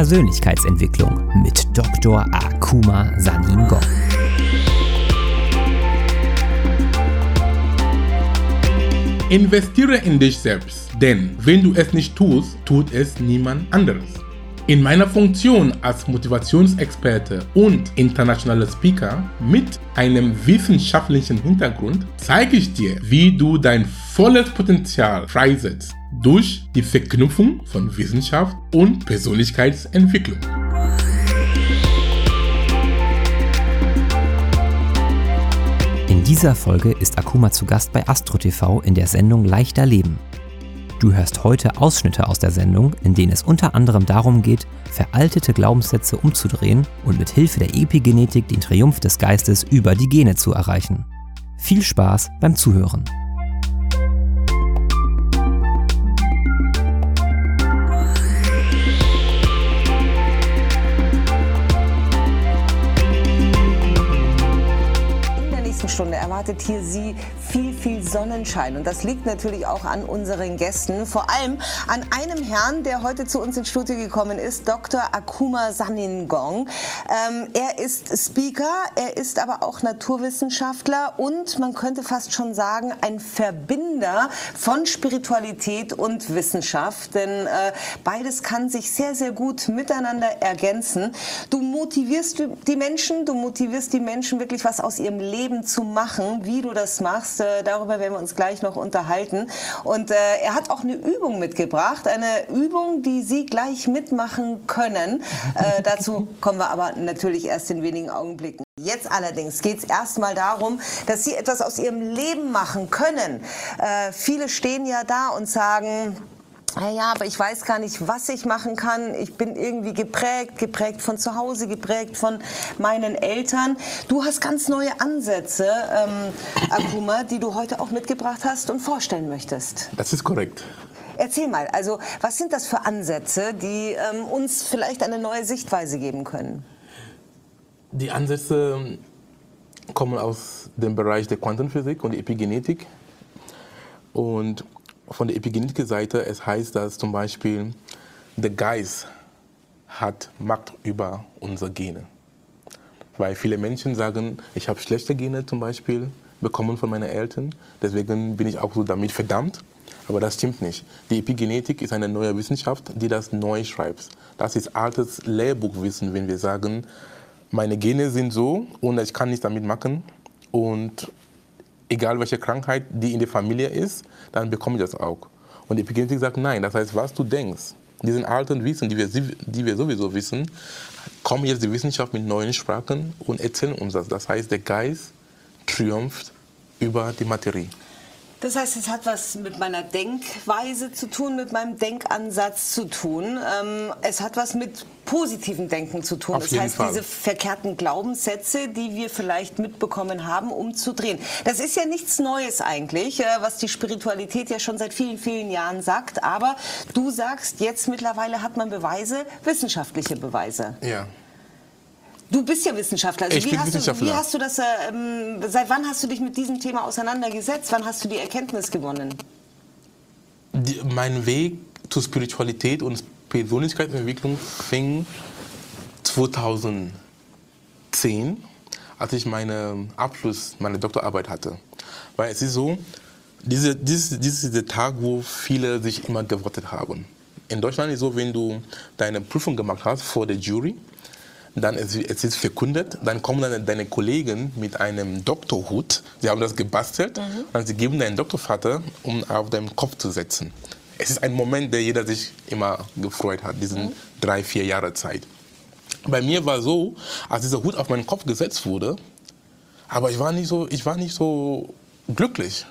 Persönlichkeitsentwicklung mit Dr. Akuma Sanin Gong. Investiere in dich selbst, denn wenn du es nicht tust, tut es niemand anderes. In meiner Funktion als Motivationsexperte und internationaler Speaker mit einem wissenschaftlichen Hintergrund zeige ich dir, wie du dein volles Potenzial freisetzt durch die Verknüpfung von Wissenschaft und Persönlichkeitsentwicklung. In dieser Folge ist Akuma zu Gast bei Astro TV in der Sendung Leichter Leben. Du hörst heute Ausschnitte aus der Sendung, in denen es unter anderem darum geht, veraltete Glaubenssätze umzudrehen und mit Hilfe der Epigenetik den Triumph des Geistes über die Gene zu erreichen. Viel Spaß beim Zuhören. Stunde erwartet hier Sie viel, viel Sonnenschein. Und das liegt natürlich auch an unseren Gästen, vor allem an einem Herrn, der heute zu uns ins Studio gekommen ist, Dr. Akuma Saningong. Ähm, er ist Speaker, er ist aber auch Naturwissenschaftler und man könnte fast schon sagen, ein Verbinder von Spiritualität und Wissenschaft. Denn äh, beides kann sich sehr, sehr gut miteinander ergänzen. Du motivierst die Menschen, du motivierst die Menschen wirklich was aus ihrem Leben zu machen, wie du das machst. Äh, darüber werden wir uns gleich noch unterhalten. Und äh, er hat auch eine Übung mitgebracht, eine Übung, die Sie gleich mitmachen können. Äh, dazu kommen wir aber natürlich erst in wenigen Augenblicken. Jetzt allerdings geht es erstmal darum, dass Sie etwas aus Ihrem Leben machen können. Äh, viele stehen ja da und sagen, ja, aber ich weiß gar nicht, was ich machen kann. Ich bin irgendwie geprägt, geprägt von zu Hause, geprägt von meinen Eltern. Du hast ganz neue Ansätze, ähm, Akuma, die du heute auch mitgebracht hast und vorstellen möchtest. Das ist korrekt. Erzähl mal, also was sind das für Ansätze, die ähm, uns vielleicht eine neue Sichtweise geben können? Die Ansätze kommen aus dem Bereich der Quantenphysik und Epigenetik. Und von der Epigenetik-Seite, es heißt, dass zum Beispiel der Geist hat Macht über unsere Gene. Weil viele Menschen sagen, ich habe schlechte Gene zum Beispiel bekommen von meinen Eltern, deswegen bin ich auch so damit verdammt. Aber das stimmt nicht. Die Epigenetik ist eine neue Wissenschaft, die das neu schreibt. Das ist altes Lehrbuchwissen, wenn wir sagen, meine Gene sind so und ich kann nichts damit machen. Und egal welche Krankheit die in der Familie ist, dann bekomme ich das auch. Und die Epigenetik sagt nein. Das heißt, was du denkst, diesen alten Wissen, die wir, die wir sowieso wissen, kommt jetzt die Wissenschaft mit neuen Sprachen und erzählen uns das. Das heißt, der Geist triumpht über die Materie. Das heißt, es hat was mit meiner Denkweise zu tun, mit meinem Denkansatz zu tun. Ähm, es hat was mit positivem Denken zu tun. Auf das heißt, Fall. diese verkehrten Glaubenssätze, die wir vielleicht mitbekommen haben, umzudrehen. Das ist ja nichts Neues eigentlich, äh, was die Spiritualität ja schon seit vielen, vielen Jahren sagt. Aber du sagst, jetzt mittlerweile hat man Beweise, wissenschaftliche Beweise. Ja. Du bist ja Wissenschaftler. Also Ich wie, bin hast Wissenschaftler. Du, wie hast du das, äh, ähm, seit wann hast du dich mit diesem Thema auseinandergesetzt? Wann hast du die Erkenntnis gewonnen? Die, mein Weg zur Spiritualität und Persönlichkeitsentwicklung fing 2010, als ich meinen Abschluss, meine Doktorarbeit hatte. Weil es ist so, diese, dies, dies ist der Tag, wo viele sich immer gewartet haben. In Deutschland ist es so, wenn du deine Prüfung gemacht hast vor der Jury, dann es, es ist verkündet, dann kommen dann deine Kollegen mit einem Doktorhut, sie haben das gebastelt, und sie geben deinen Doktorvater, um auf deinen Kopf zu setzen. Es ist ein Moment, der jeder sich immer gefreut hat, diesen drei, vier Jahre Zeit. Bei mir war so, als dieser Hut auf meinen Kopf gesetzt wurde, aber ich war nicht so, ich war nicht so glücklich.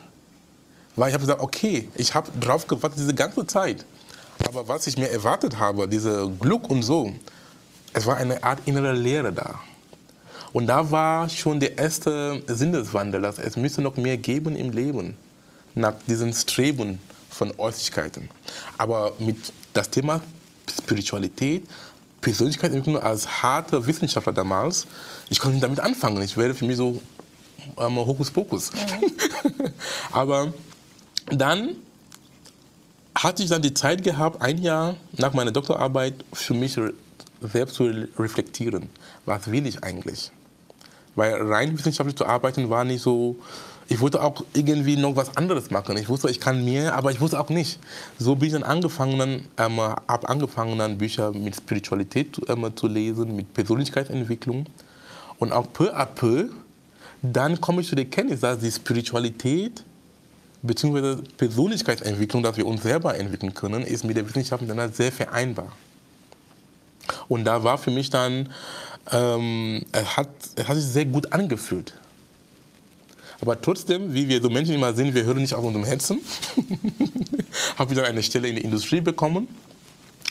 Weil ich habe gesagt, okay, ich habe drauf gewartet diese ganze Zeit. Aber was ich mir erwartet habe, diese Glück und so, es war eine Art innere Leere da. Und da war schon der erste Sinneswandel, dass es müsste noch mehr geben im Leben, nach diesem Streben von Äußerlichkeiten. Aber mit das Thema Spiritualität, Persönlichkeitsentwicklung als harter Wissenschaftler damals, ich konnte nicht damit anfangen. Ich wäre für mich so ähm, Hokuspokus. Aber dann hatte ich dann die Zeit gehabt, ein Jahr nach meiner Doktorarbeit für mich selbst zu reflektieren. Was will ich eigentlich? Weil rein wissenschaftlich zu arbeiten war nicht so. Ich wollte auch irgendwie noch was anderes machen. Ich wusste, ich kann mehr, aber ich wusste auch nicht. So bin ich dann angefangen, ähm, habe angefangen, dann Bücher mit Spiritualität ähm, zu lesen, mit Persönlichkeitsentwicklung. Und auch peu à peu, dann komme ich zu der Kenntnis, dass die Spiritualität bzw. Persönlichkeitsentwicklung, dass wir uns selber entwickeln können, ist mit der Wissenschaft dann sehr vereinbar. Und da war für mich dann, ähm, es, hat, es hat sich sehr gut angefühlt. Aber trotzdem, wie wir so Menschen immer sind, wir hören nicht auf unserem Herzen. habe dann eine Stelle in der Industrie bekommen.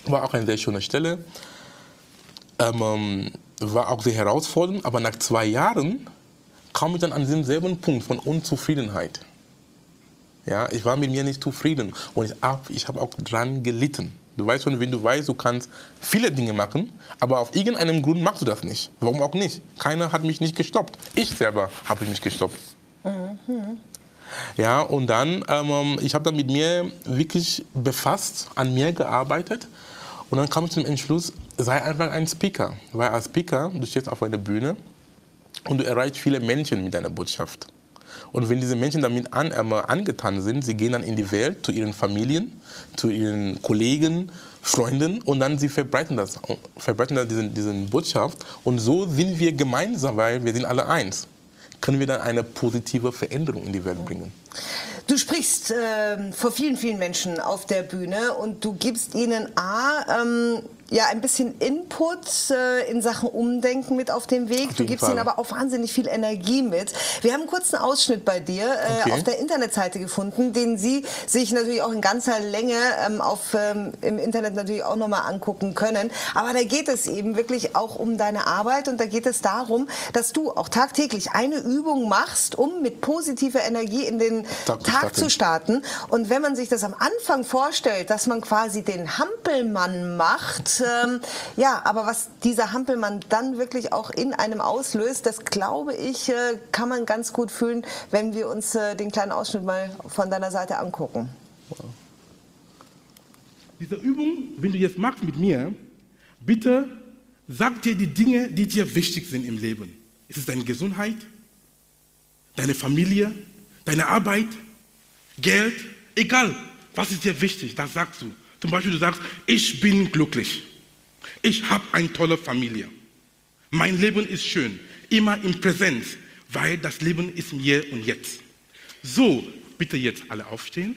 War auch eine sehr schöne Stelle. Ähm, war auch sehr herausfordernd, aber nach zwei Jahren kam ich dann an denselben Punkt von Unzufriedenheit. Ja, ich war mit mir nicht zufrieden und ich habe ich hab auch dran gelitten. Du weißt schon, wenn du weißt, du kannst viele Dinge machen, aber auf irgendeinem Grund machst du das nicht. Warum auch nicht? Keiner hat mich nicht gestoppt. Ich selber habe mich gestoppt. Mhm. Ja, und dann, ähm, ich habe dann mit mir wirklich befasst, an mir gearbeitet. Und dann kam ich zum Entschluss, sei einfach ein Speaker. Weil als Speaker, du stehst auf einer Bühne und du erreichst viele Menschen mit deiner Botschaft. Und wenn diese Menschen damit an, äh, angetan sind, sie gehen dann in die Welt zu ihren Familien, zu ihren Kollegen, Freunden und dann sie verbreiten das, verbreiten das diesen, diesen Botschaft. Und so sind wir gemeinsam, weil wir sind alle eins. Können wir dann eine positive Veränderung in die Welt bringen. Du sprichst äh, vor vielen, vielen Menschen auf der Bühne und du gibst ihnen A, ähm, ja ein bisschen Input äh, in Sachen Umdenken mit auf den Weg. Du gibst Fall. ihnen aber auch wahnsinnig viel Energie mit. Wir haben einen kurzen Ausschnitt bei dir äh, okay. auf der Internetseite gefunden, den Sie sich natürlich auch in ganzer Länge ähm, auf, ähm, im Internet natürlich auch nochmal angucken können. Aber da geht es eben wirklich auch um deine Arbeit und da geht es darum, dass du auch tagtäglich eine Übung machst, um mit positiver Energie in den Tag, Tag zu starten. Und wenn man sich das am Anfang vorstellt, dass man quasi den Hampelmann macht, ähm, ja, aber was dieser Hampelmann dann wirklich auch in einem auslöst, das glaube ich, äh, kann man ganz gut fühlen, wenn wir uns äh, den kleinen Ausschnitt mal von deiner Seite angucken. Diese Übung, wenn du jetzt machst mit mir, bitte sag dir die Dinge, die dir wichtig sind im Leben. Ist es deine Gesundheit, deine Familie, deine Arbeit, Geld, egal, was ist dir wichtig, das sagst du. Zum Beispiel, du sagst, ich bin glücklich. Ich habe eine tolle Familie. Mein Leben ist schön, immer in Präsenz, weil das Leben ist mir und jetzt. So, bitte jetzt alle aufstehen.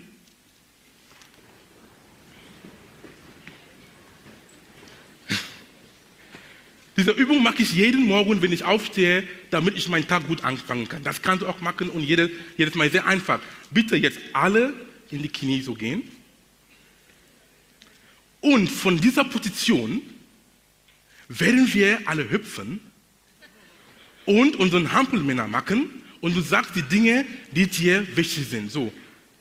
Diese Übung mache ich jeden Morgen, wenn ich aufstehe, damit ich meinen Tag gut anfangen kann. Das kannst du auch machen und jedes, jedes Mal sehr einfach. Bitte jetzt alle in die Knie so gehen. Und von dieser Position werden wir alle hüpfen und unseren Hampelmänner machen und du sagst die Dinge, die dir wichtig sind. So,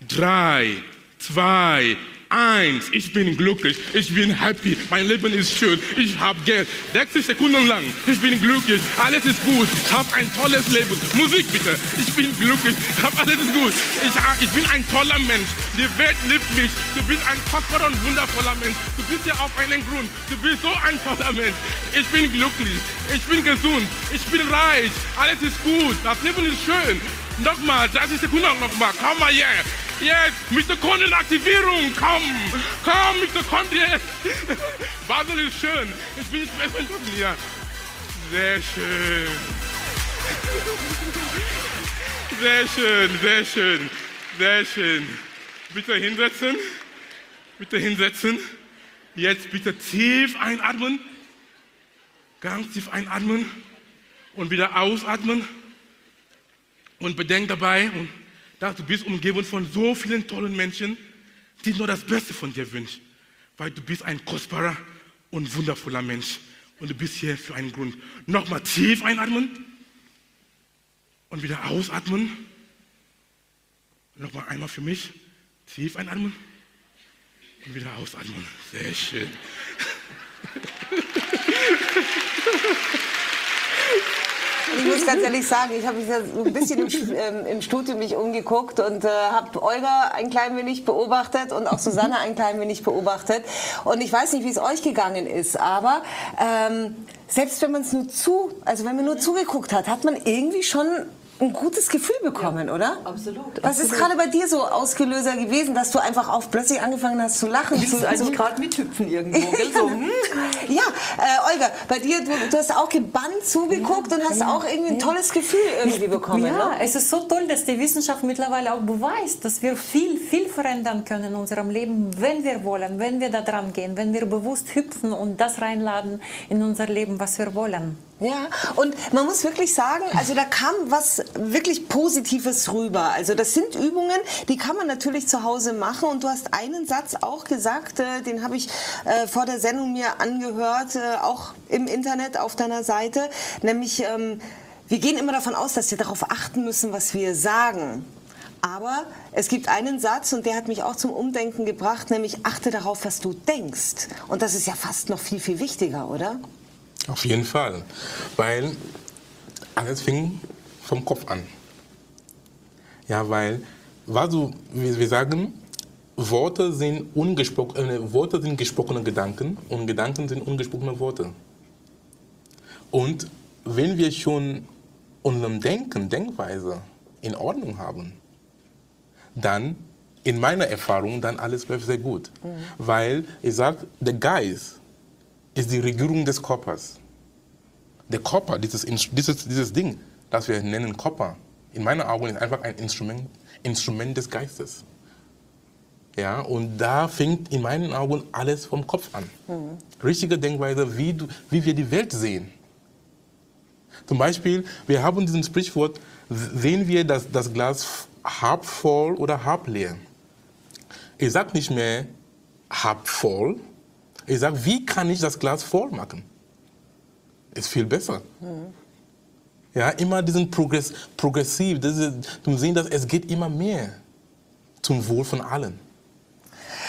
drei, zwei, eins, ich bin glücklich, ich bin happy, mein Leben ist schön, ich habe Geld. 60 Sekunden lang, ich bin glücklich, alles ist gut, ich habe ein tolles Leben. Musik bitte, ich bin glücklich, ich habe alles ist gut. Ich, ich bin ein toller Mensch, die Welt liebt mich, du bist ein kostbarer und wundervoller Mensch, du bist ja auf einen Grund, du bist so ein toller Mensch. Ich bin glücklich, ich bin gesund, ich bin reich, alles ist gut, das Leben ist schön. Nochmal, 30 Sekunden nochmal, komm mal hier. Jetzt, Mitochondrienaktivierung, komm, komm, Mitochondrien. Basel ist schön. Ich bin jetzt besser hier. Sehr schön. Sehr schön, sehr schön, sehr schön. Bitte hinsetzen. Bitte hinsetzen. Jetzt bitte tief einatmen. Ganz tief einatmen und wieder ausatmen. Und bedenk dabei, und dass du bist umgeben von so vielen tollen Menschen, die nur das Beste von dir wünschen. Weil du bist ein kostbarer und wundervoller Mensch. Und du bist hier für einen Grund. Nochmal tief einatmen und wieder ausatmen. Nochmal einmal für mich. Tief einatmen und wieder ausatmen. Sehr schön. Ich muss ganz ehrlich sagen, ich habe mich so ein bisschen im, ähm, im Studio mich umgeguckt und äh, habe Olga ein klein wenig beobachtet und auch Susanne ein klein wenig beobachtet. Und ich weiß nicht, wie es euch gegangen ist, aber ähm, selbst wenn man es nur zu, also wenn man nur zugeguckt hat, hat man irgendwie schon ein gutes Gefühl bekommen, ja, oder? Absolut. Was ist gerade bei dir so Auslöser gewesen, dass du einfach auf plötzlich angefangen hast zu lachen? Willst du eigentlich gerade mithüpfen irgendwo? so, hm? ja, äh, Olga, bei dir, du, du, hast auch gebannt zugeguckt ja, und hast ja, auch irgendwie ein tolles Gefühl irgendwie bekommen. Ja, ne? es ist so toll, dass die Wissenschaft mittlerweile auch beweist, dass wir viel, viel verändern können in unserem Leben, wenn wir wollen, wenn wir da dran gehen, wenn wir bewusst hüpfen und das reinladen in unser Leben, was wir wollen. Ja, und man muss wirklich sagen, also da kam was wirklich Positives rüber. Also das sind Übungen, die kann man natürlich zu Hause machen. Und du hast einen Satz auch gesagt, äh, den habe ich äh, vor der Sendung mir angehört, äh, auch im Internet auf deiner Seite, nämlich ähm, wir gehen immer davon aus, dass wir darauf achten müssen, was wir sagen. Aber es gibt einen Satz und der hat mich auch zum Umdenken gebracht, nämlich achte darauf, was du denkst. Und das ist ja fast noch viel, viel wichtiger, oder? Auf jeden Fall, weil alles fing vom Kopf an. Ja, weil, was du, wir sagen, Worte sind, ungesprochene, äh, Worte sind gesprochene Gedanken und Gedanken sind ungesprochene Worte. Und wenn wir schon unserem Denken, Denkweise in Ordnung haben, dann in meiner Erfahrung, dann alles läuft sehr gut. Mhm. Weil ich sage, der Geist ist die Regierung des Körpers. Der Körper, dieses, dieses, dieses Ding, das wir nennen Körper, in meinen Augen ist einfach ein Instrument, Instrument des Geistes. Ja, und da fängt in meinen Augen alles vom Kopf an. Mhm. Richtige Denkweise, wie, du, wie wir die Welt sehen. Zum Beispiel, wir haben diesen Sprichwort, sehen wir das, das Glas halb voll oder halb leer. Ich sage nicht mehr halb voll, ich sage, wie kann ich das Glas voll machen? Ist viel besser. Mhm. Ja, immer diesen Progress, progressiv, diese, du sehen, dass es geht immer mehr zum Wohl von allen.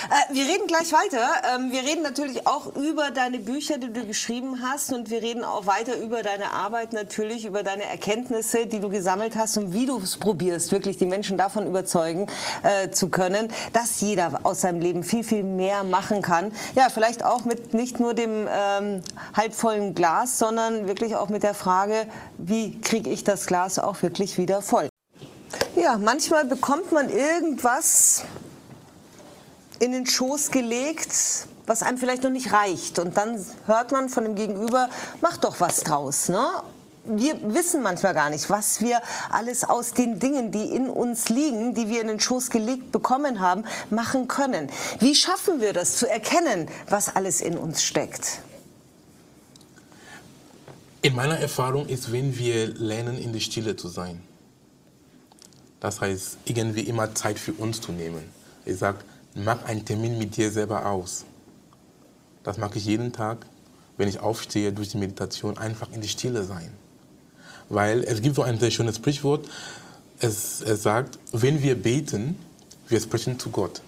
Äh, wir reden gleich weiter. Ähm, wir reden natürlich auch über deine Bücher, die du geschrieben hast. Und wir reden auch weiter über deine Arbeit natürlich, über deine Erkenntnisse, die du gesammelt hast und wie du es probierst, wirklich die Menschen davon überzeugen äh, zu können, dass jeder aus seinem Leben viel, viel mehr machen kann. Ja, vielleicht auch mit nicht nur dem ähm, halbvollen Glas, sondern wirklich auch mit der Frage, wie kriege ich das Glas auch wirklich wieder voll? Ja, manchmal bekommt man irgendwas in den Schoß gelegt, was einem vielleicht noch nicht reicht. Und dann hört man von dem Gegenüber, mach doch was draus. Ne? wir wissen manchmal gar nicht, was wir alles aus den Dingen, die in uns liegen, die wir in den Schoß gelegt bekommen haben, machen können. Wie schaffen wir das zu erkennen, was alles in uns steckt? In meiner Erfahrung ist, wenn wir lernen, in die Stille zu sein. Das heißt, irgendwie immer Zeit für uns zu nehmen. Ich sage, mach einen Termin mit dir selber aus. Das mache ich jeden Tag, wenn ich aufstehe durch die Meditation, einfach in die Stille sein. Weil es gibt so ein sehr schönes Sprichwort, es, es sagt, wenn wir beten, wir sprechen zu Gott.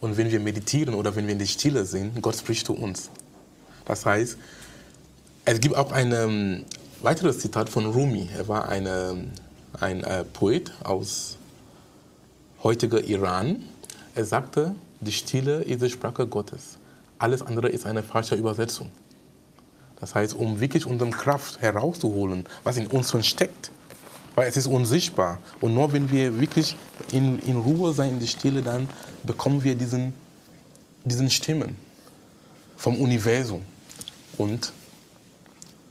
Und wenn wir meditieren oder wenn wir in die Stille sind, Gott spricht zu uns. Das heißt, es gibt auch ein ähm, weiteres Zitat von Rumi. Er war eine, ein äh, Poet aus heutiger Iran. Er sagte, die Stille ist die Sprache Gottes. Alles andere ist eine falsche Übersetzung. Das heißt, um wirklich unsere Kraft herauszuholen, was in uns schon steckt, weil es ist unsichtbar. Und nur wenn wir wirklich in, in Ruhe sein, in der Stille, dann bekommen wir diesen, diesen Stimmen vom Universum und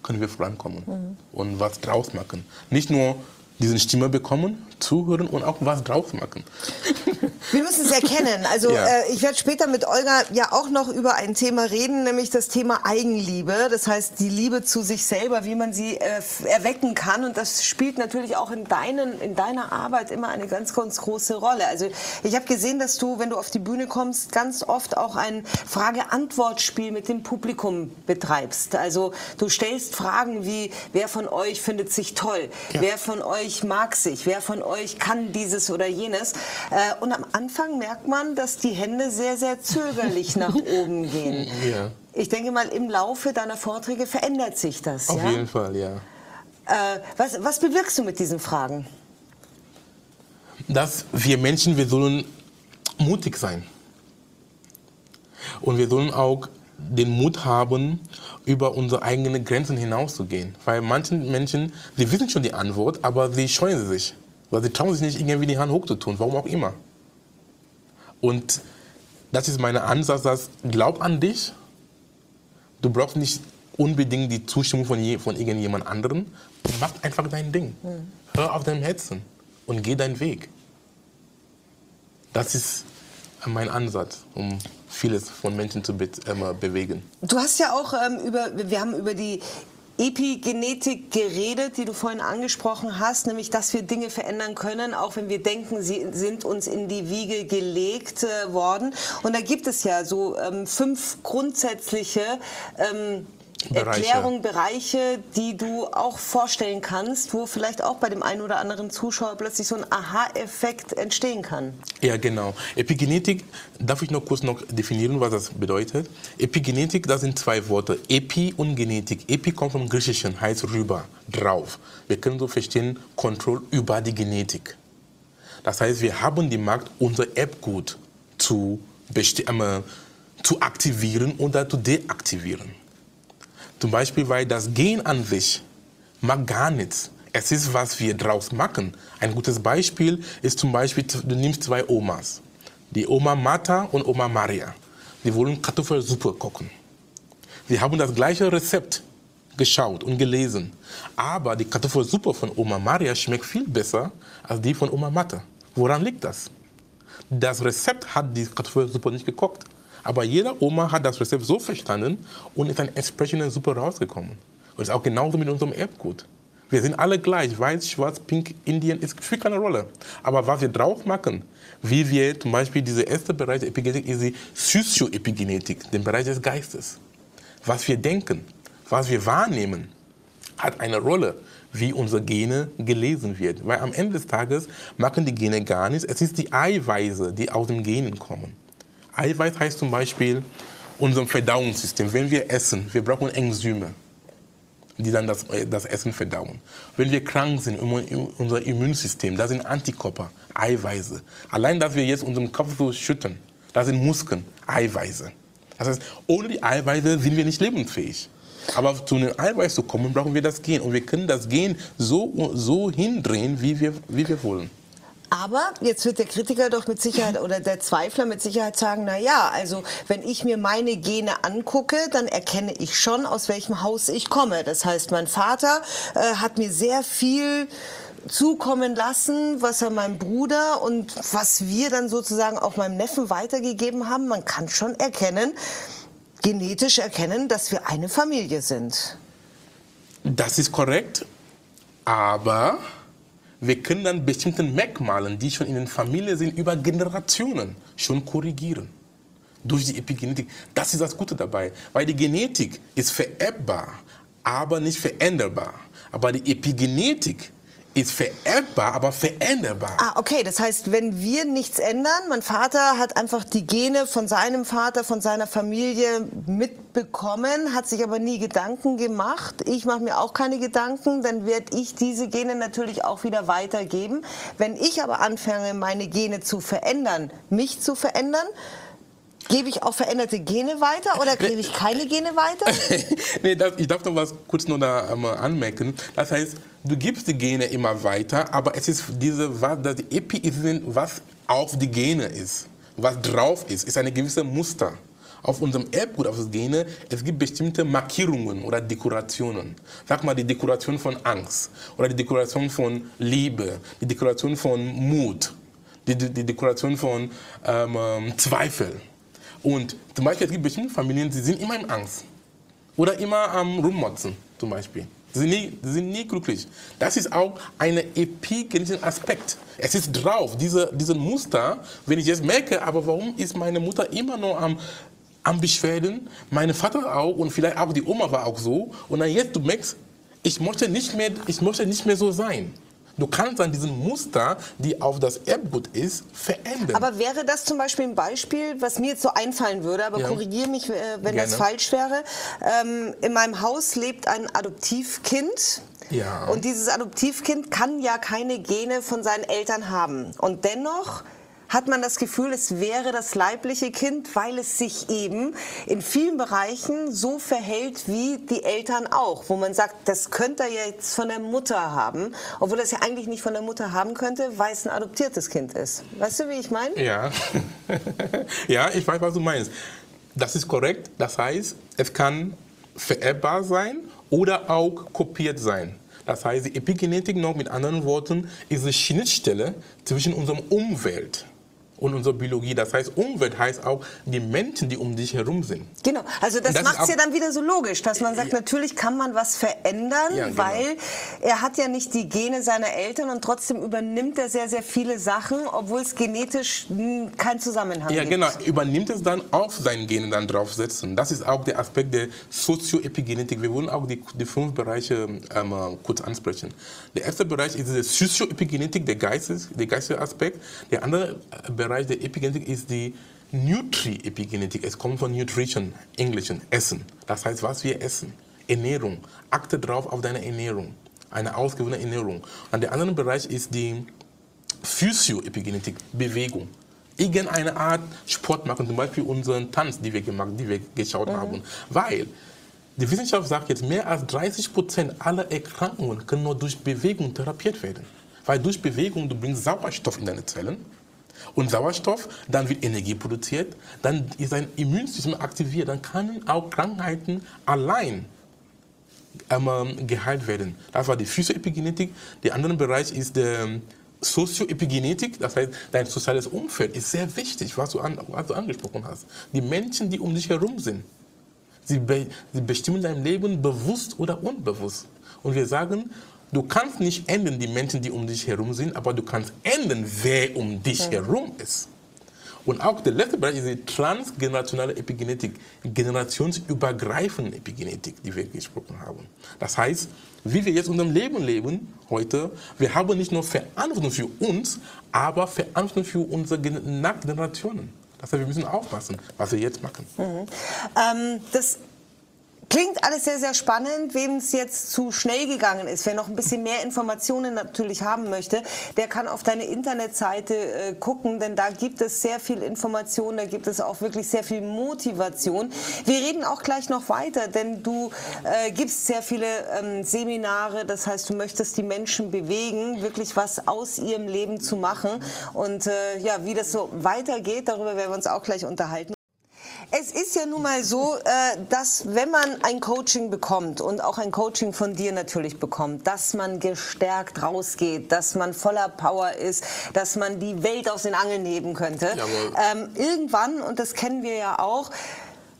können wir vorankommen mhm. und was draus machen. Nicht nur diese Stimme bekommen, zuhören und auch was drauf machen. Wir müssen es erkennen. Also ja. äh, ich werde später mit Olga ja auch noch über ein Thema reden, nämlich das Thema Eigenliebe. Das heißt die Liebe zu sich selber, wie man sie äh, erwecken kann. Und das spielt natürlich auch in, deinen, in deiner Arbeit immer eine ganz, ganz große Rolle. Also ich habe gesehen, dass du, wenn du auf die Bühne kommst, ganz oft auch ein Frage-Antwort-Spiel mit dem Publikum betreibst. Also du stellst Fragen wie, wer von euch findet sich toll? Ja. Wer von euch mag sich? Wer von euch kann dieses oder jenes. Äh, und am Anfang merkt man, dass die Hände sehr, sehr zögerlich nach oben gehen. Ja. Ich denke mal, im Laufe deiner Vorträge verändert sich das. Auf ja? jeden Fall, ja. Äh, was, was bewirkst du mit diesen Fragen? Dass wir Menschen, wir sollen mutig sein. Und wir sollen auch den Mut haben, über unsere eigenen Grenzen hinauszugehen. Weil manche Menschen, sie wissen schon die Antwort, aber sie scheuen sich. Weil sie trauen sich nicht, irgendwie die Hand hochzutun, warum auch immer. Und das ist mein Ansatz, dass glaub an dich. Du brauchst nicht unbedingt die Zustimmung von, je, von irgendjemand anderem. Mach einfach dein Ding. Mhm. Hör auf deinem Herzen und geh deinen Weg. Das ist mein Ansatz, um vieles von Menschen zu be äh, bewegen. Du hast ja auch ähm, über, wir haben über die Epigenetik geredet, die du vorhin angesprochen hast, nämlich dass wir Dinge verändern können, auch wenn wir denken, sie sind uns in die Wiege gelegt äh, worden. Und da gibt es ja so ähm, fünf grundsätzliche ähm, Bereiche. Erklärung, Bereiche, die du auch vorstellen kannst, wo vielleicht auch bei dem einen oder anderen Zuschauer plötzlich so ein Aha-Effekt entstehen kann. Ja, genau. Epigenetik, darf ich noch kurz noch definieren, was das bedeutet? Epigenetik, das sind zwei Worte. Epi und Genetik. Epi kommt vom Griechischen, heißt rüber, drauf. Wir können so verstehen, Kontrolle über die Genetik. Das heißt, wir haben die Macht, unser Erbgut zu, äh, zu aktivieren oder zu deaktivieren. Zum Beispiel, weil das Gen an sich mag gar nichts. Es ist, was wir draus machen. Ein gutes Beispiel ist zum Beispiel, du nimmst zwei Omas. Die Oma Martha und Oma Maria. Die wollen Kartoffelsuppe kochen. Sie haben das gleiche Rezept geschaut und gelesen. Aber die Kartoffelsuppe von Oma Maria schmeckt viel besser als die von Oma Martha. Woran liegt das? Das Rezept hat die Kartoffelsuppe nicht gekocht. Aber jeder Oma hat das Rezept so verstanden und ist dann entsprechend super rausgekommen. Und ist auch genauso mit unserem Erbgut. Wir sind alle gleich, weiß, schwarz, pink, Indien, es spielt keine Rolle. Aber was wir drauf machen, wie wir zum Beispiel dieser erste Bereich der Epigenetik ist die Sozioepigenetik, den Bereich des Geistes. Was wir denken, was wir wahrnehmen, hat eine Rolle, wie unsere Gene gelesen wird. Weil am Ende des Tages machen die Gene gar nichts. Es ist die Eiweiße, die aus den Genen kommen. Eiweiß heißt zum Beispiel unser Verdauungssystem. Wenn wir essen, wir brauchen Enzyme, die dann das, äh, das Essen verdauen. Wenn wir krank sind, unser Immunsystem, da sind Antikörper, Eiweiße. Allein, dass wir jetzt unseren Kopf so schütten, da sind Muskeln, Eiweiße. Das heißt, ohne die Eiweiße sind wir nicht lebensfähig. Aber zu einem Eiweiß zu kommen, brauchen wir das Gen. Und wir können das Gen so, so hindrehen, wie wir, wie wir wollen. Aber jetzt wird der Kritiker doch mit Sicherheit oder der Zweifler mit Sicherheit sagen, na ja, also wenn ich mir meine Gene angucke, dann erkenne ich schon, aus welchem Haus ich komme. Das heißt, mein Vater äh, hat mir sehr viel zukommen lassen, was er meinem Bruder und was wir dann sozusagen auch meinem Neffen weitergegeben haben. Man kann schon erkennen, genetisch erkennen, dass wir eine Familie sind. Das ist korrekt, aber wir können dann bestimmte Merkmale, die schon in der Familie sind, über Generationen schon korrigieren. Durch die Epigenetik. Das ist das Gute dabei. Weil die Genetik ist vererbbar, aber nicht veränderbar. Aber die Epigenetik ist vererbbar, aber veränderbar. Ah, okay. Das heißt, wenn wir nichts ändern, mein Vater hat einfach die Gene von seinem Vater, von seiner Familie mitbekommen, hat sich aber nie Gedanken gemacht. Ich mache mir auch keine Gedanken, dann werde ich diese Gene natürlich auch wieder weitergeben. Wenn ich aber anfange, meine Gene zu verändern, mich zu verändern, Gebe ich auch veränderte Gene weiter oder gebe ich keine Gene weiter? nee, das, ich darf noch was kurz noch da ähm, anmerken. Das heißt, du gibst die Gene immer weiter, aber es ist diese, was, das Epi ist, was auf die Gene ist, was drauf ist, ist eine gewisse Muster. Auf unserem Erbgut, auf das Gene, es gibt bestimmte Markierungen oder Dekorationen. Sag mal die Dekoration von Angst oder die Dekoration von Liebe, die Dekoration von Mut, die, die Dekoration von ähm, ähm Zweifel. Und zum Beispiel, es gibt bestimmte Familien, die sind immer in Angst. Oder immer am Rummotzen, zum Beispiel. Sie sind, nie, sie sind nie glücklich. Das ist auch ein epigenetischer Aspekt. Es ist drauf, diese, diese Muster, wenn ich jetzt merke, aber warum ist meine Mutter immer noch am, am Beschwerden, meine Vater auch und vielleicht auch die Oma war auch so. Und dann jetzt, du merkst, ich möchte nicht mehr, ich möchte nicht mehr so sein. Du kannst dann diesen Muster, die auf das Erbgut ist, verändern. Aber wäre das zum Beispiel ein Beispiel, was mir jetzt so einfallen würde, aber Ja. korrigiere mich, äh, wenn Gerne. das falsch wäre. Ähm, in meinem Haus lebt ein Adoptivkind. Ja. Und dieses Adoptivkind kann ja keine Gene von seinen Eltern haben. Und dennoch hat man das Gefühl, es wäre das leibliche Kind, weil es sich eben in vielen Bereichen so verhält wie die Eltern auch, wo man sagt, das könnte er jetzt von der Mutter haben, obwohl es ja eigentlich nicht von der Mutter haben könnte, weil es ein adoptiertes Kind ist. Weißt du, wie ich meine? Ja. ja, ich weiß, was du meinst. Das ist korrekt. Das heißt, es kann vererbbar sein oder auch kopiert sein. Das heißt, die Epigenetik noch mit anderen Worten ist die Schnittstelle zwischen unserem Umwelt und unserer Biologie. Das heißt, Umwelt heißt auch die Menschen, die um dich herum sind. Genau, also das, Das macht es ja dann wieder so logisch, dass man sagt, natürlich kann man was verändern, Ja, genau. weil er hat ja nicht die Gene seiner Eltern und trotzdem übernimmt er sehr, sehr viele Sachen, obwohl es genetisch keinen Zusammenhang Ja, gibt. genau. Übernimmt es dann auf seinen Genen dann draufsetzen. Das ist auch der Aspekt der Sozioepigenetik. Wir wollen auch die, die fünf Bereiche ähm, äh, kurz ansprechen. Der erste Bereich ist die Sozioepigenetik, der, Geistes, der geistige Aspekt. Der andere äh, Bereich der Epigenetik ist die Nutri-Epigenetik. Es kommt von Nutrition, Englischen, Essen. Das heißt, was wir essen. Ernährung. Achte drauf auf deine Ernährung. Eine ausgewogene Ernährung. Und der andere Bereich ist die Physioepigenetik, Bewegung. Irgendeine Art Sport machen, zum Beispiel unseren Tanz, die wir gemacht, die wir geschaut haben. Weil die Wissenschaft sagt jetzt, mehr als 30 Prozent aller Erkrankungen können nur durch Bewegung therapiert werden. Weil durch Bewegung, du bringst Sauerstoff in deine Zellen. Und Sauerstoff, dann wird Energie produziert, dann ist dein Immunsystem aktiviert, dann können auch Krankheiten allein ähm, geheilt werden. Das war die Physioepigenetik. Der andere Bereich ist der ähm, Sozioepigenetik, das heißt, dein soziales Umfeld ist sehr wichtig, was du, an, was du angesprochen hast. Die Menschen, die um dich herum sind, sie, be, sie bestimmen dein Leben bewusst oder unbewusst. Und wir sagen, du kannst nicht ändern die Menschen, die um dich herum sind, aber du kannst ändern, wer um dich herum ist. Und auch der letzte Bereich ist die transgenerationale Epigenetik, generationsübergreifende Epigenetik, die wir gesprochen haben. Das heißt, wie wir jetzt unser Leben leben heute, wir haben nicht nur Verantwortung für uns, aber Verantwortung für unsere Gen- Nachgenerationen. Das heißt, wir müssen aufpassen, was wir jetzt machen. Ähm, das klingt alles sehr, sehr spannend. Wem es jetzt zu schnell gegangen ist, wer noch ein bisschen mehr Informationen natürlich haben möchte, der kann auf deine Internetseite äh, gucken, denn da gibt es sehr viel Information, da gibt es auch wirklich sehr viel Motivation. Wir reden auch gleich noch weiter, denn du äh, gibst sehr viele ähm, Seminare, das heißt, du möchtest die Menschen bewegen, wirklich was aus ihrem Leben zu machen. Und äh, ja, wie das so weitergeht, darüber werden wir uns auch gleich unterhalten. Es ist ja nun mal so, äh, dass wenn man ein Coaching bekommt und auch ein Coaching von dir natürlich bekommt, dass man gestärkt rausgeht, dass man voller Power ist, dass man die Welt aus den Angeln heben könnte. Ähm, irgendwann, und das kennen wir ja auch,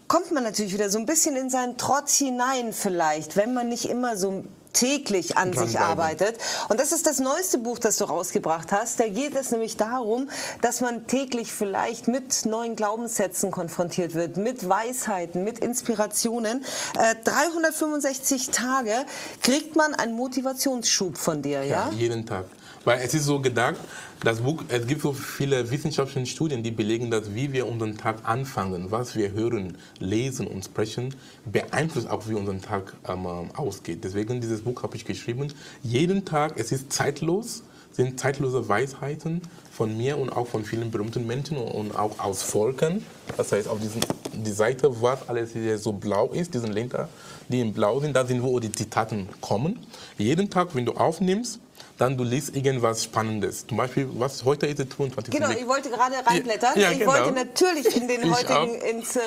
kommt man natürlich wieder so ein bisschen in seinen Trotz hinein vielleicht, wenn man nicht immer so täglich an sich arbeitet. Und das ist das neueste Buch, das du rausgebracht hast. Da geht es nämlich darum, dass man täglich vielleicht mit neuen Glaubenssätzen konfrontiert wird, mit Weisheiten, mit Inspirationen. Äh, 365 Tage kriegt man einen Motivationsschub von dir, ja? Ja, jeden Tag. Weil es ist so gedacht, das Buch, es gibt so viele wissenschaftliche Studien, die belegen, dass wie wir unseren Tag anfangen, was wir hören, lesen und sprechen, beeinflusst auch, wie unser Tag ähm, ausgeht. Deswegen dieses Buch habe ich geschrieben. Jeden Tag, es ist zeitlos, sind zeitlose Weisheiten von mir und auch von vielen berühmten Menschen und auch aus Volken. Das heißt, auf diesen, die Seite, was alles hier so blau ist, diesen Linker, die in blau sind, da sind, wo die Zitaten kommen. Jeden Tag, wenn du aufnimmst, dann du liest irgendwas Spannendes. Zum Beispiel, was heute ist der 22. Genau, ich wollte gerade reinblättern. Ja, ich genau. wollte natürlich in den heutigen, ins äh,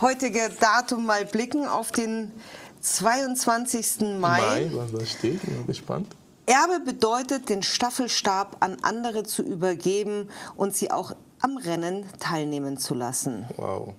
heutige Datum mal blicken, auf den 22. Mai. Mai, was da steht, ich bin gespannt. Erbe bedeutet, den Staffelstab an andere zu übergeben und sie auch am Rennen teilnehmen zu lassen. Wow.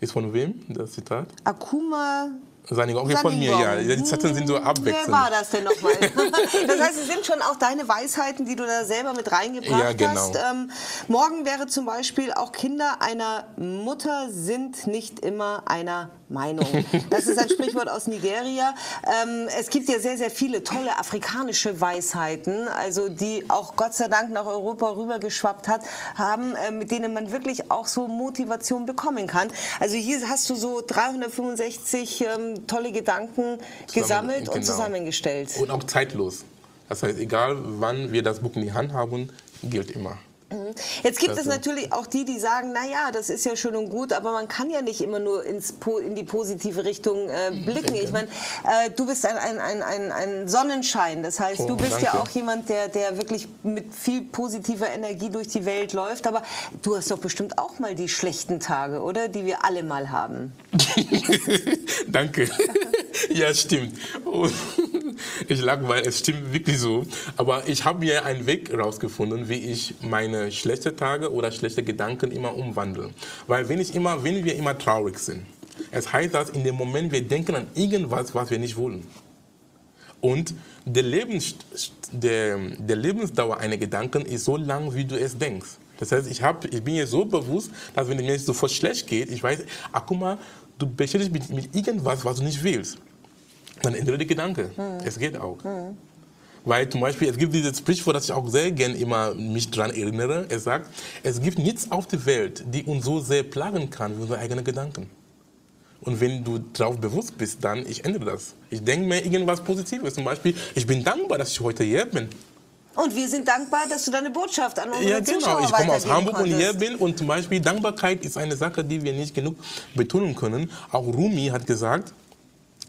Ist von wem das Zitat? Akuma Seine okay, von mir, ja. Die Zitate sind so abwechselnd. Wer war das denn nochmal? das heißt, es sind schon auch deine Weisheiten, die du da selber mit reingebracht Ja, genau. hast. Ähm, morgen wäre zum Beispiel auch Kinder einer Mutter sind nicht immer einer Meinung. Das ist ein Sprichwort aus Nigeria. Ähm, es gibt ja sehr, sehr viele tolle afrikanische Weisheiten, also die auch Gott sei Dank nach Europa rübergeschwappt hat, haben, äh, mit denen man wirklich auch so Motivation bekommen kann. Also hier hast du so 365 ähm, tolle Gedanken gesammelt und genau. zusammengestellt. Und auch zeitlos. Das heißt, egal wann wir das Buch in die Hand haben, gilt immer. Jetzt gibt es Also- natürlich auch die, die sagen, na ja, das ist ja schön und gut, aber man kann ja nicht immer nur ins, in die positive Richtung äh, blicken. Ich meine, äh, du bist ein, ein, ein, ein, ein Sonnenschein. Das heißt, Oh, du bist ja danke. auch jemand, der, der wirklich mit viel positiver Energie durch die Welt läuft. Aber du hast doch bestimmt auch mal die schlechten Tage, oder? Die wir alle mal haben. Danke. ja, stimmt. Und ich lag, weil es stimmt wirklich so. Aber ich habe mir einen Weg herausgefunden, wie ich meine schlechten Tage oder schlechte Gedanken immer umwandle. Weil wenn, ich immer, wenn wir immer traurig sind, es heißt, dass in dem Moment wir denken an irgendwas, was wir nicht wollen. Und der, Lebens, der, der Lebensdauer einer Gedanken ist so lang, wie du es denkst. Das heißt, ich, hab, ich bin mir so bewusst, dass wenn es mir sofort schlecht geht, ich weiß, ach guck mal, du beschäftigst dich mit, mit irgendwas, was du nicht willst. Dann ändere die Gedanke. Es geht auch. Weil zum Beispiel, es gibt dieses Sprichwort, das ich auch sehr gerne immer mich daran erinnere. Es sagt, es gibt nichts auf der Welt, die uns so sehr plagen kann wie unsere eigenen Gedanken. Und wenn du darauf bewusst bist, dann ich ändere das. Ich denke mir irgendwas Positives. Zum Beispiel, ich bin dankbar, dass ich heute hier bin. Und wir sind dankbar, dass du deine Botschaft an unsere Ja, genau. Zuschauer Ich komme aus Hamburg und hier konntest. bin. Und zum Beispiel Dankbarkeit ist eine Sache, die wir nicht genug betonen können. Auch Rumi hat gesagt,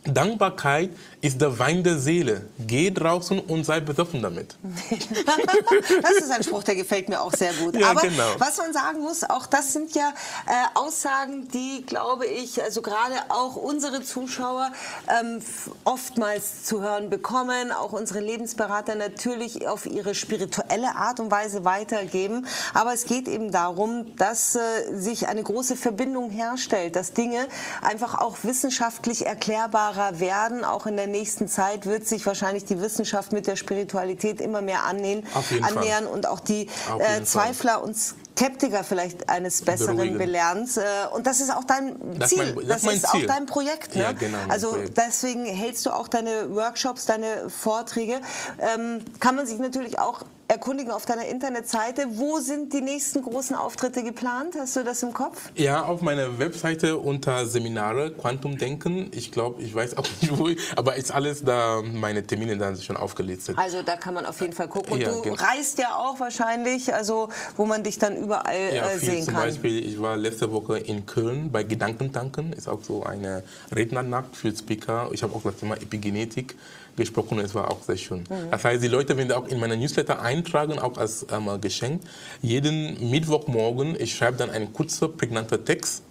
Dankbarkeit ist der Wein der Seele. Geh draußen und sei besoffen damit. das ist ein Spruch, der gefällt mir auch sehr gut. Ja, Aber genau. was man sagen muss, auch das sind ja äh, Aussagen, die, glaube ich, also gerade auch unsere Zuschauer ähm, oftmals zu hören bekommen, auch unsere Lebensberater natürlich auf ihre spirituelle Art und Weise weitergeben. Aber es geht eben darum, dass äh, sich eine große Verbindung herstellt, dass Dinge einfach auch wissenschaftlich erklärbarer werden. Auch in der nächsten Zeit wird sich wahrscheinlich die Wissenschaft mit der Spiritualität immer mehr annähern, Fall. annähern und auch die äh, Zweifler und Skeptiker vielleicht eines Besseren Beruhigen. belehren. Äh, und das ist auch dein Das Ziel. mein- das das ist ist auch Ziel. dein Projekt. Ne? Ja, genau, also Projekt. deswegen hältst du auch deine Workshops, deine Vorträge. Ähm, kann man sich natürlich auch erkundigen auf deiner Internetseite. Wo sind die nächsten großen Auftritte geplant? Hast du das im Kopf? Ja, auf meiner Webseite unter Seminare Quantumdenken. Ich glaube, ich weiß auch nicht wo, aber ist alles da, meine Termine dann schon aufgelistet. Also da kann man auf jeden Fall gucken. Und Ja, du genau. reist ja auch wahrscheinlich, also wo man dich dann überall Ja, äh, sehen Zum kann. Beispiel, ich war letzte Woche in Köln bei Gedankentanken. Ist auch so eine Rednernacht für Speaker. Ich habe auch das Thema Epigenetik gesprochen. Es war auch sehr schön. Mhm. Das heißt, die Leute werden auch in meine Newsletter eintragen, auch als ähm, Geschenk. Jeden Mittwochmorgen, ich schreibe dann einen kurzen, prägnanten Text.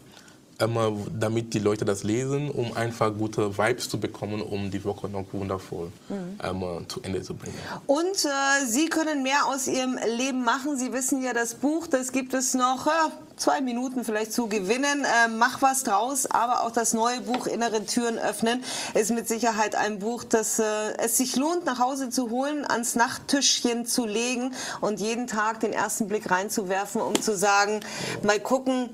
Ähm, damit die Leute das lesen, um einfach gute Vibes zu bekommen, um die Woche noch wundervoll Mhm. ähm, zu Ende zu bringen. Und äh, Sie können mehr aus Ihrem Leben machen. Sie wissen ja, das Buch, das gibt es noch äh, zwei Minuten vielleicht zu gewinnen. Äh, mach was draus. Aber auch das neue Buch Innere Türen öffnen ist mit Sicherheit ein Buch, das äh, es sich lohnt, nach Hause zu holen, ans Nachttischchen zu legen und jeden Tag den ersten Blick reinzuwerfen, um zu sagen, mal gucken,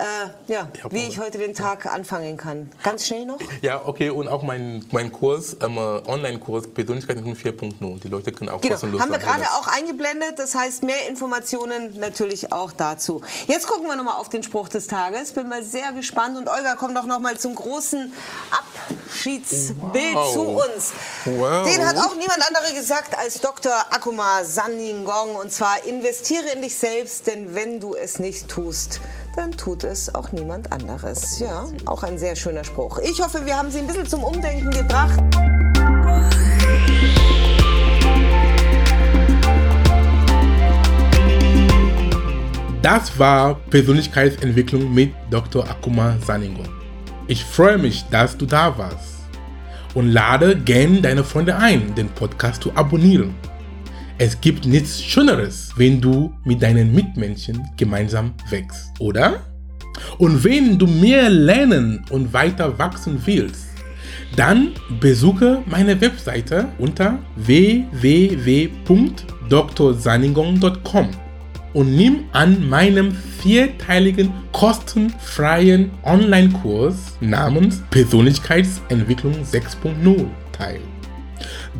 äh, ja, Ich wie ich heute den Tag anfangen kann. Ganz schnell noch. Ja, okay, und auch mein, mein Kurs, ähm, Online-Kurs Persönlichkeitsentwicklung 4.0. Die Leute können auch Genau, kostenlos haben wir gerade auch eingeblendet. Das heißt, mehr Informationen natürlich auch dazu. Jetzt gucken wir nochmal auf den Spruch des Tages. Bin mal sehr gespannt. Und Olga, komm doch nochmal zum großen Abschiedsbild Wow. zu uns. Wow. Den hat auch niemand anderer gesagt als Dr. Akuma Saningong. Und zwar, investiere in dich selbst, denn wenn du es nicht tust, dann tut es auch niemand anderes. Ja, auch ein sehr schöner Spruch. Ich hoffe, wir haben Sie ein bisschen zum Umdenken gebracht. Das war Persönlichkeitsentwicklung mit Dr. Akuma Saningo. Ich freue mich, dass du da warst. Und lade gern deine Freunde ein, den Podcast zu abonnieren. Es gibt nichts Schöneres, wenn du mit deinen Mitmenschen gemeinsam wächst, oder? Und wenn du mehr lernen und weiter wachsen willst, dann besuche meine Webseite unter www.drsaningong.com und nimm an meinem vierteiligen kostenfreien Online-Kurs namens Persönlichkeitsentwicklung 6.0 teil.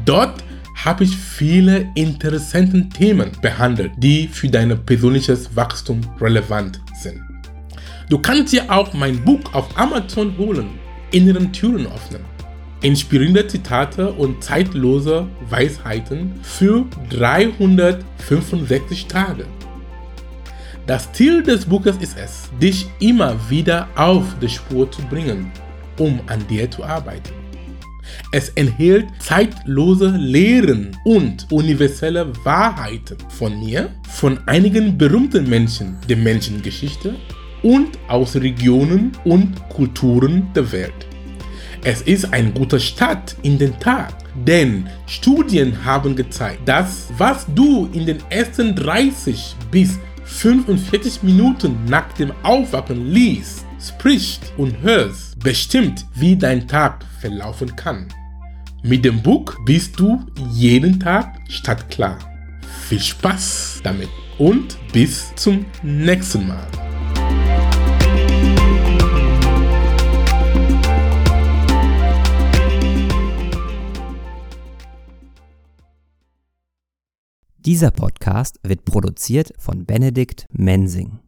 Dort habe ich viele interessante Themen behandelt, die für dein persönliches Wachstum relevant sind. Du kannst dir auch mein Buch auf Amazon holen, Inneren Türen öffnen. Inspirierende Zitate und zeitlose Weisheiten für 365 Tage. Das Ziel des Buches ist es, dich immer wieder auf die Spur zu bringen, um an dir zu arbeiten. Es enthält zeitlose Lehren und universelle Wahrheiten von mir, von einigen berühmten Menschen der Menschengeschichte und aus Regionen und Kulturen der Welt. Es ist ein guter Start in den Tag, denn Studien haben gezeigt, dass was du in den ersten 30 bis 45 Minuten nach dem Aufwachen liest, sprichst und hörst, bestimmt, wie dein Tag verlaufen kann. Mit dem Buch bist du jeden Tag stadtklar. Viel Spaß damit und bis zum nächsten Mal. Dieser Podcast wird produziert von Benedikt Mensing.